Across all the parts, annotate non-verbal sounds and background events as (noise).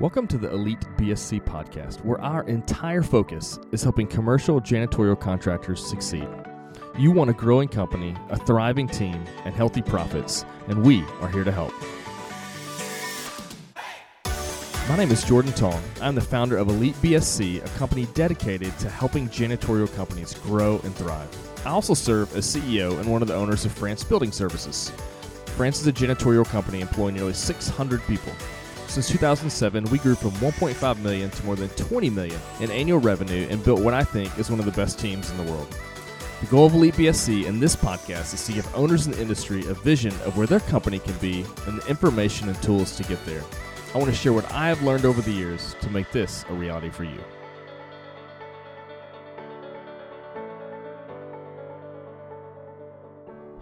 Welcome to the Elite BSC podcast, where our entire focus is helping commercial janitorial contractors succeed. You want a growing company, a thriving team, and healthy profits, and we are here to help. My name is Jordan Tong. I'm the founder of Elite BSC, a company dedicated to helping janitorial companies grow and thrive. I also serve as CEO and one of the owners of Frantz Building Services. Frantz is a janitorial company employing nearly 600 people. Since 2007, we grew from 1.5 million to more than 20 million in annual revenue and built what I think is one of the best teams in the world. The goal of Elite BSC in this podcast is to give owners in the industry a vision of where their company can be and the information and tools to get there. I want to share what I have learned over the years to make this a reality for you.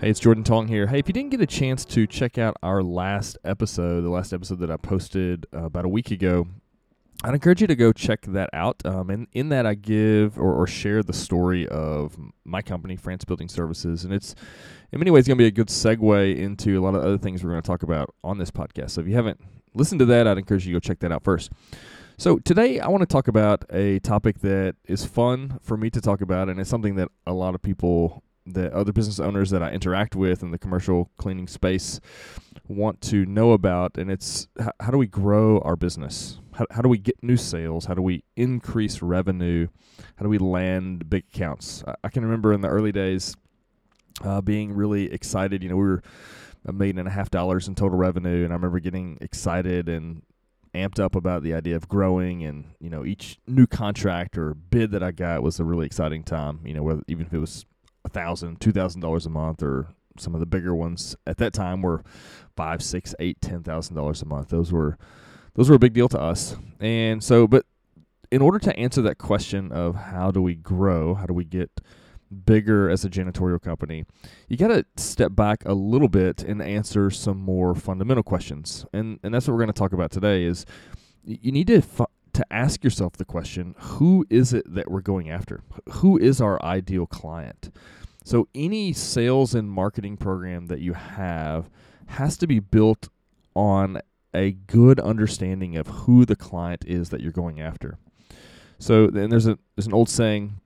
Hey, it's Jordan Tong here. Hey, if you didn't get a chance to check out our last episode, the last episode that I posted uh, about a week ago, I'd encourage you to go check that out. Um, and in that, I give or, or, share the story of my company, Frantz Building Services. And it's in many ways going to be a good segue into a lot of other things we're going to talk about on this podcast. So if you haven't listened to that, I'd encourage you to go check that out first. So today, I want to talk about a topic that is fun for me to talk about, and it's something that a lot of people that other business owners that I interact with in the commercial cleaning space want to know about, and it's how, how do we grow our business? How, how do we get new sales? How do we increase revenue? How do we land big accounts? I, I can remember in the early days uh, being really excited. You know, we were a million and a half dollars in total revenue, and I remember getting excited and amped up about the idea of growing and you know each new contract or bid that I got was a really exciting time you know whether, even if it was thousand, two thousand dollars a month, or some of the bigger ones at that time were five, six, eight, ten thousand dollars a month. Those were those were a big deal to us. And so, but in order to answer that question of how do we grow, how do we get bigger as a janitorial company, you got to step back a little bit and answer some more fundamental questions. And and that's what we're going to talk about today. Is you need to to ask yourself the question who is it that we're going after? Who is our ideal client? So, any sales and marketing program that you have has to be built on a good understanding of who the client is that you're going after. So, then there's a there's an old saying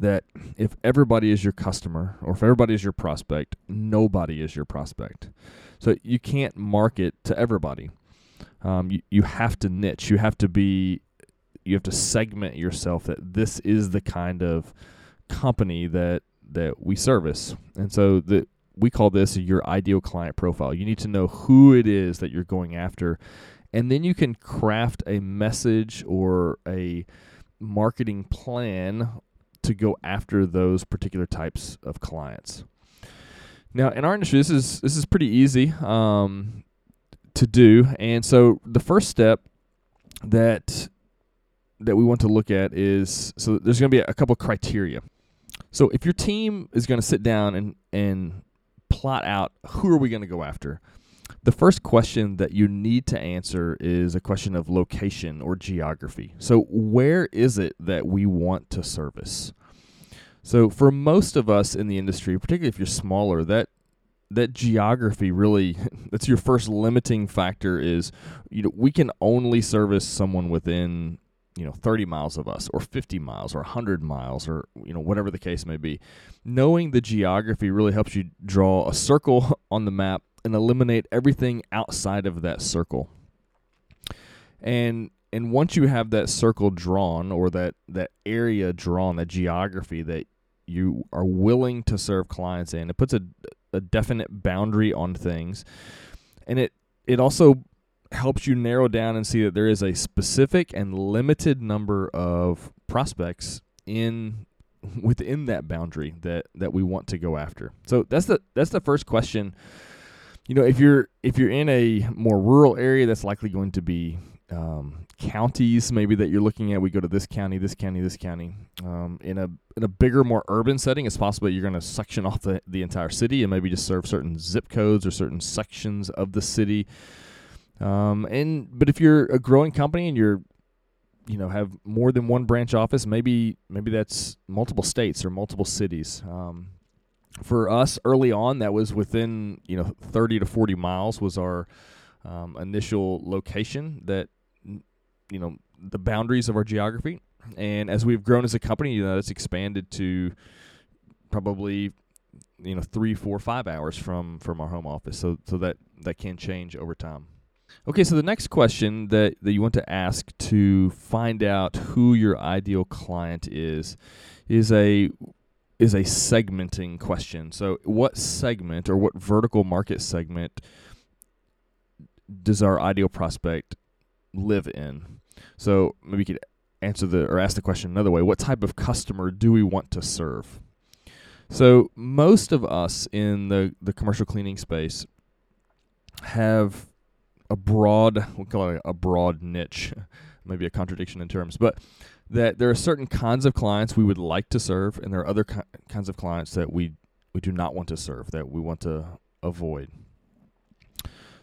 that if everybody is your customer or if everybody is your prospect, nobody is your prospect. So you can't market to everybody. Um, you, you have to niche. You have to be you have to segment yourself that this is the kind of company that that we service. And so the we call this your ideal client profile. You need to know who it is that you're going after, and then you can craft a message or a marketing plan to go after those particular types of clients. Now, in our industry, this is this is pretty easy um, to do, and so the first step that that we want to look at is so there's going to be a couple criteria. So if your team is going to sit down and and plot out who are we going to go after, the first question that you need to answer is a question of location or geography. So where is it that we want to service? So for most of us in the industry, particularly if you're smaller, that that geography really (laughs) that's your first limiting factor is you know we can only service someone within you know 30 miles of us or 50 miles or 100 miles or you know whatever the case may be. Knowing the geography really helps you draw a circle (laughs) on the map and eliminate everything outside of that circle. And and once you have that circle drawn or that that area drawn that geography that you are willing to serve clients in it puts a, a definite boundary on things. And it it also helps you narrow down and see that there is a specific and limited number of prospects in (laughs) within that boundary that that we want to go after. So that's the that's the first question. You know, if you're if you're in a more rural area, that's likely going to be um, counties maybe that you're looking at. We go to this county, this county, this county. Um, in a in a bigger, more urban setting, it's possible you're going to section off the, the entire city and maybe just serve certain zip codes or certain sections of the city. Um, and but if you're a growing company and you're you know have more than one branch office, maybe maybe that's multiple states or multiple cities. Um, for us early on, that was within you know 30 to 40 miles was our um, initial location that you know the boundaries of our geography. And as we've grown as a company, you know, it's expanded to probably you know three, four, five hours from from our home office. So so that that can change over time. Okay, so the next question that, that you want to ask to find out who your ideal client is is a is a segmenting question. So what segment or what vertical market segment does our ideal prospect live in? So maybe you could answer the or ask the question another way. What type of customer do we want to serve? So most of us in the, the commercial cleaning space have a broad we'll call it a broad niche, maybe a contradiction in terms, but that there are certain kinds of clients we would like to serve, and there are other ki- kinds of clients that we we do not want to serve, that we want to avoid.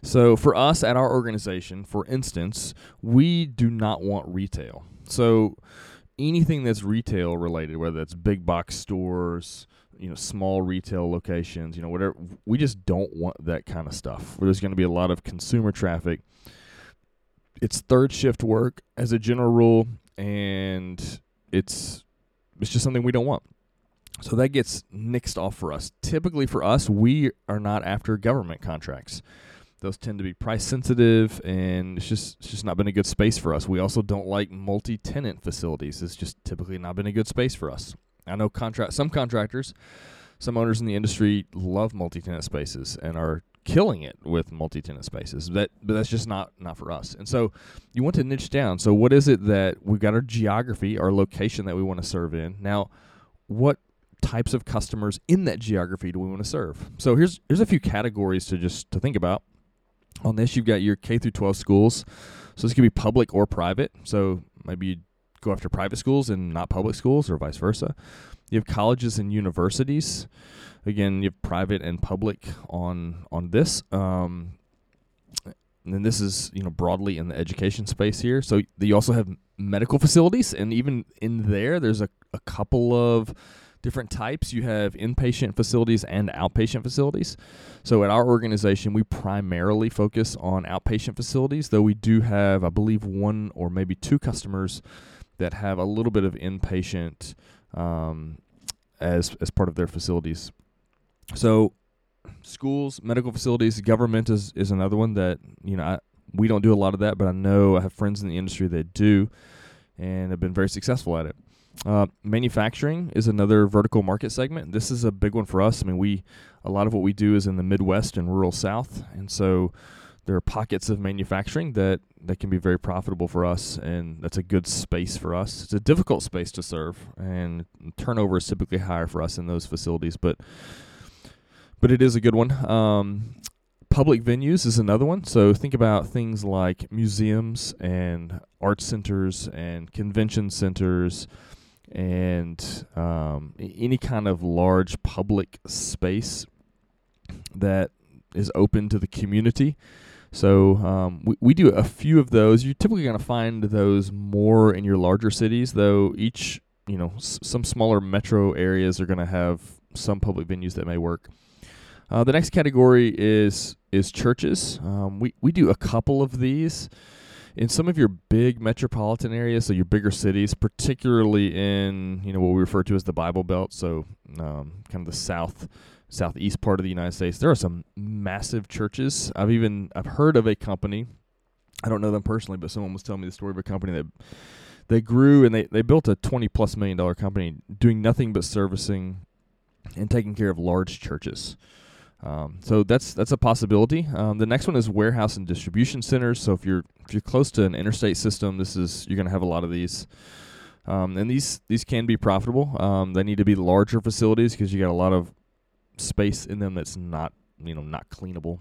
So for us at our organization, for instance, we do not want retail. So anything that's retail related, whether that's big box stores, you know, small retail locations, you know, whatever, we just don't want that kind of stuff. Where there's going to be a lot of consumer traffic. It's third shift work as a general rule, and it's it's just something we don't want. So that gets nixed off for us. Typically for us, we are not after government contracts. Those tend to be price sensitive, and it's just it's just not been a good space for us. We also don't like multi-tenant facilities. It's just typically not been a good space for us. I know contract some contractors, some owners in the industry love multi-tenant spaces and are killing it with multi-tenant spaces. That but that's just not not for us. And so you want to niche down. So what is it that we've got our geography, our location that we want to serve in. Now, what types of customers in that geography do we want to serve? So here's here's a few categories to just to think about. On this, you've got your K through 12 schools. So this could be public or private. So maybe you go after private schools and not public schools, or vice versa. You have colleges and universities. Again, you have private and public on on this. Um, and then this is you know broadly in the education space here. So you also have medical facilities, and even in there, there's a, a couple of different types. You have inpatient facilities and outpatient facilities. So at our organization, we primarily focus on outpatient facilities, though we do have, I believe, one or maybe two customers that have a little bit of inpatient um, as as part of their facilities. So schools, medical facilities, government is is another one that you know I, we don't do a lot of that, but I know I have friends in the industry that do, and have been very successful at it. Uh, manufacturing is another vertical market segment. This is a big one for us. I mean, we a lot of what we do is in the Midwest and rural South, and so there are pockets of manufacturing that that can be very profitable for us, and that's a good space for us. It's a difficult space to serve, and turnover is typically higher for us in those facilities, but but it is a good one. Um, public venues is another one. So think about things like museums and art centers and convention centers and um, any kind of large public space that is open to the community. So um, we, we do a few of those. You're typically going to find those more in your larger cities, though each, you know, s- some smaller metro areas are going to have some public venues that may work. Uh, the next category is is churches. Um, we, we do a couple of these in some of your big metropolitan areas, so your bigger cities, particularly in you know what we refer to as the Bible Belt, so um, kind of the south southeast part of the United States. There are some massive churches. I've even I've heard of a company. I don't know them personally, but someone was telling me the story of a company that they grew and they, they built a twenty plus million dollar company doing nothing but servicing and taking care of large churches. Um, so that's that's a possibility. Um, the next one is warehouse and distribution centers. So if you're if you're close to an interstate system, this is you're going to have a lot of these. Um, and these these can be profitable. Um, they need to be larger facilities because you got a lot of space in them that's not you know not cleanable.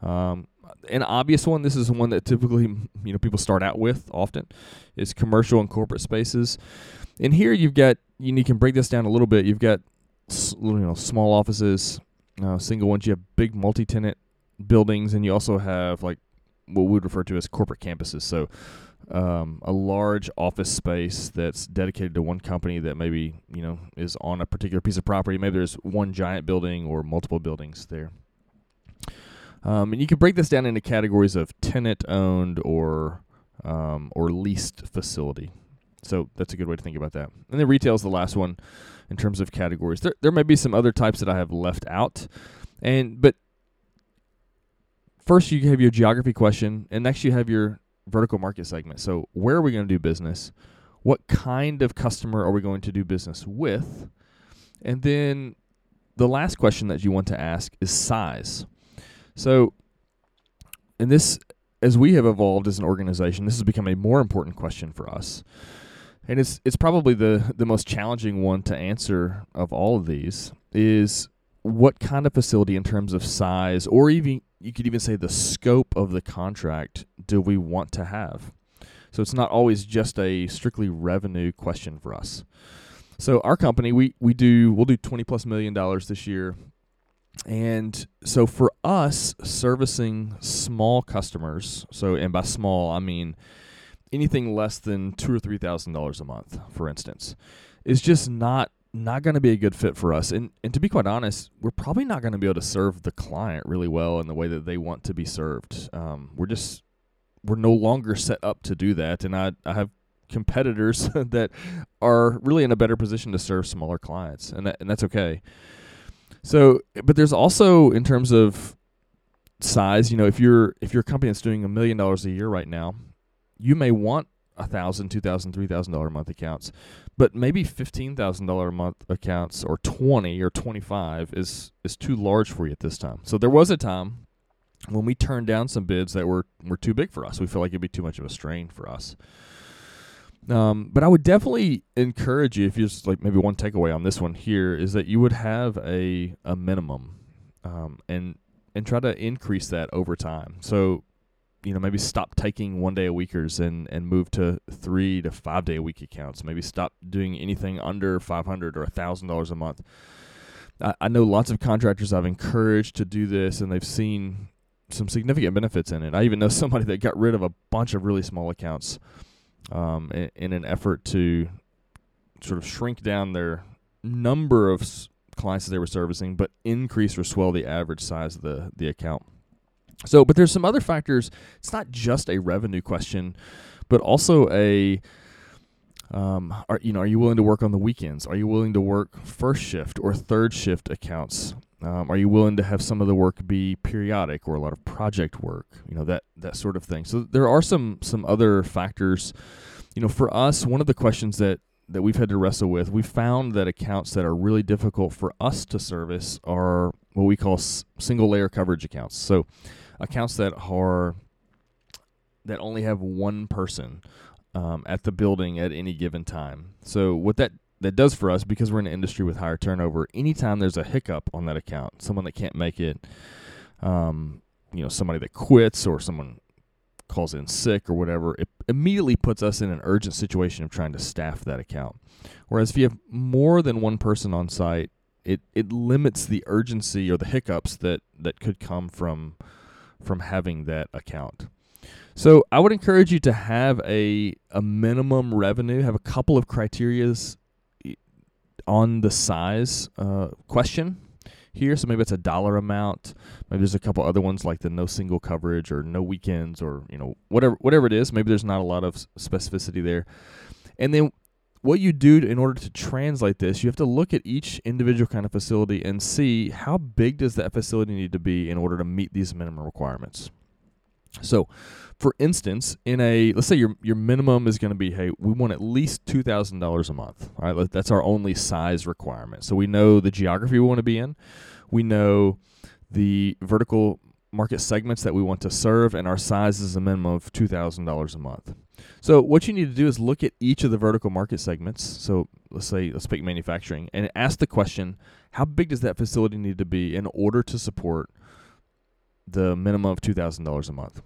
Um, an obvious one. This is one that typically you know people start out with often is commercial and corporate spaces. And here you've got you, you can break this down a little bit. You've got you know small offices, uh, single ones. You have big multi-tenant buildings, and you also have like what we would refer to as corporate campuses. So um, a large office space that's dedicated to one company that maybe you know is on a particular piece of property. Maybe there's one giant building or multiple buildings there. Um, and you can break this down into categories of tenant owned or um, or leased facility. So that's a good way to think about that. And then retail is the last one in terms of categories. There there may be some other types that I have left out, and but first you have your geography question, and next you have your vertical market segment. So where are we going to do business? What kind of customer are we going to do business with? And then the last question that you want to ask is size. So, and this, as we have evolved as an organization, this has become a more important question for us. And it's it's probably the the most challenging one to answer of all of these is what kind of facility in terms of size or even you could even say the scope of the contract do we want to have? So it's not always just a strictly revenue question for us. So our company, we we do we'll do twenty plus million dollars this year, and so for us servicing small customers, so and by small I mean anything less than two or three thousand dollars a month, for instance, is just not not going to be a good fit for us. And and to be quite honest, we're probably not going to be able to serve the client really well in the way that they want to be served. Um, we're just we're no longer set up to do that, and I I have competitors (laughs) that are really in a better position to serve smaller clients, and that, and that's okay. So, but there's also in terms of size, you know, if you're if your company that's doing a million dollars a year right now, you may want a thousand, two thousand, three thousand dollar a month accounts, but maybe fifteen thousand dollar a month accounts or twenty or twenty five is is too large for you at this time. So there was a time when we turned down some bids that were were too big for us. We feel like it'd be too much of a strain for us. Um, but I would definitely encourage you if you just like maybe one takeaway on this one here is that you would have a a minimum, um, and and try to increase that over time. So, you know, maybe stop taking one day a weekers and and move to three to five day a week accounts. Maybe stop doing anything under five hundred or a thousand dollars a month. I, I know lots of contractors I've encouraged to do this, and they've seen some significant benefits in it. I even know (laughs) somebody that got rid of a bunch of really small accounts um, in, in, an effort to sort of shrink down their number of clients that they were servicing, but increase or swell the average size of the, the account. So, but there's some other factors. It's not just a revenue question, but also a um, are you know are you willing to work on the weekends? Are you willing to work first shift or third shift accounts? Um, are you willing to have some of the work be periodic or a lot of project work? You know that that sort of thing. So there are some some other factors. You know, for us, one of the questions that that we've had to wrestle with, we found that accounts that are really difficult for us to service are what we call s- single layer coverage accounts. So accounts that are that only have one person um, at the building at any given time. So what that that does for us because we're in an industry with higher turnover. Anytime there's a hiccup on that account, someone that can't make it, um, you know, somebody that quits or someone calls in sick or whatever, it immediately puts us in an urgent situation of trying to staff that account. Whereas if you have more than one person on site, it it limits the urgency or the hiccups that that could come from from having that account. So I would encourage you to have a a minimum revenue, have a couple of criterias on the size uh, question here. So maybe it's a dollar amount. Maybe there's a couple other ones like the no single coverage or no weekends or you know whatever whatever it is. Maybe there's not a lot of specificity there. And then what you do in order to translate this, you have to look at each individual kind of facility and see how big does that facility need to be in order to meet these minimum requirements. So, for instance, in a let's say your your minimum is going to be, hey, we want at least two thousand dollars a month. All right, that's our only size requirement. So we know the geography we want to be in, we know the vertical market segments that we want to serve, and our size is a minimum of two thousand dollars a month. So what you need to do is look at each of the vertical market segments. So let's say let's pick manufacturing and ask the question: How big does that facility need to be in order to support the minimum of $2,000 a month.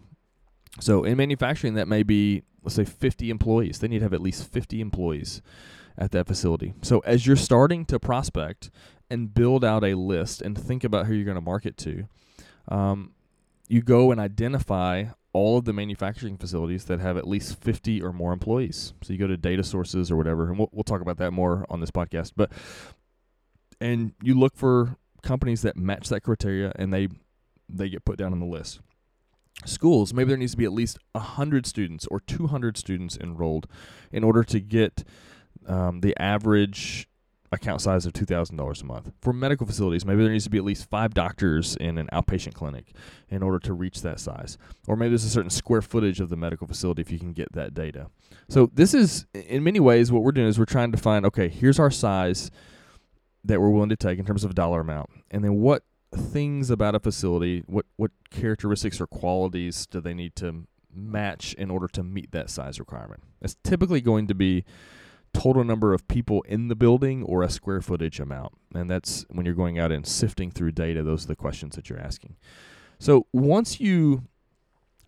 So in manufacturing, that may be, let's say, 50 employees. They need to have at least 50 employees at that facility. So as you're starting to prospect and build out a list and think about who you're going to market to, um, you go and identify all of the manufacturing facilities that have at least 50 or more employees. So you go to data sources or whatever, and we'll, we'll talk about that more on this podcast. But and you look for companies that match that criteria and they they get put down on the list. schools, maybe there needs to be at least 100 students or 200 students enrolled in order to get um, the average account size of $2,000 a month. For medical facilities, maybe there needs to be at least five doctors in an outpatient clinic in order to reach that size. Or maybe there's a certain square footage of the medical facility if you can get that data. So, this is, in many ways, what we're doing is we're trying to find okay, here's our size that we're willing to take in terms of dollar amount. And then what things about a facility, what, what characteristics or qualities do they need to match in order to meet that size requirement? It's typically going to be total number of people in the building or a square footage amount. And that's when you're going out and sifting through data, those are the questions that you're asking. So once you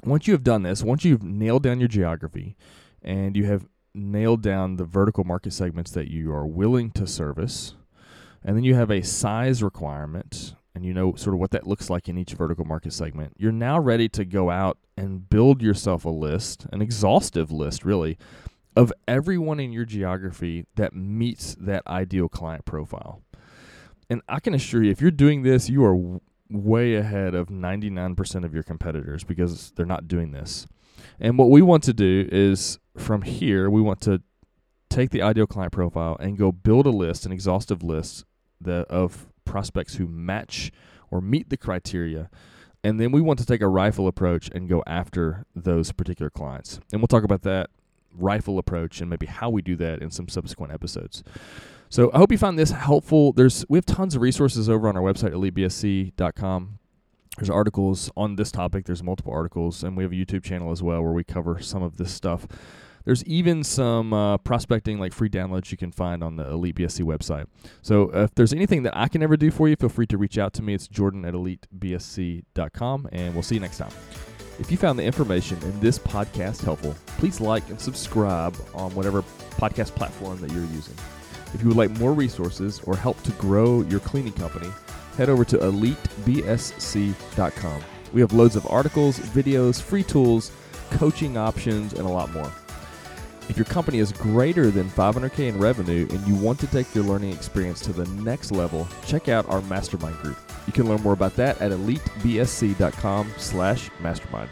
once you have done this, once you've nailed down your geography and you have nailed down the vertical market segments that you are willing to service, and then you have a size requirement and you know sort of what that looks like in each vertical market segment, you're now ready to go out and build yourself a list, an exhaustive list really, of everyone in your geography that meets that ideal client profile. And I can assure you, if you're doing this, you are w- way ahead of 99% of your competitors because they're not doing this. And what we want to do is from here, we want to take the ideal client profile and go build a list, an exhaustive list of prospects who match or meet the criteria. And then we want to take a rifle approach and go after those particular clients. And we'll talk about that rifle approach and maybe how we do that in some subsequent episodes. So I hope you found this helpful. There's we have tons of resources over on our website elitebsc.com. There's articles on this topic. There's multiple articles, and we have a YouTube channel as well where we cover some of this stuff. There's even some uh, prospecting, like free downloads, you can find on the Elite BSC website. So if there's anything that I can ever do for you, feel free to reach out to me. It's Jordan at elitebsc.com, and we'll see you next time. If you found the information in this podcast helpful, please like and subscribe on whatever podcast platform that you're using. If you would like more resources or help to grow your cleaning company, head over to elitebsc.com. We have loads of articles, videos, free tools, coaching options, and a lot more. If your company is greater than 500K in revenue and you want to take your learning experience to the next level, check out our mastermind group. You can learn more about that at elitebsc.com slash mastermind.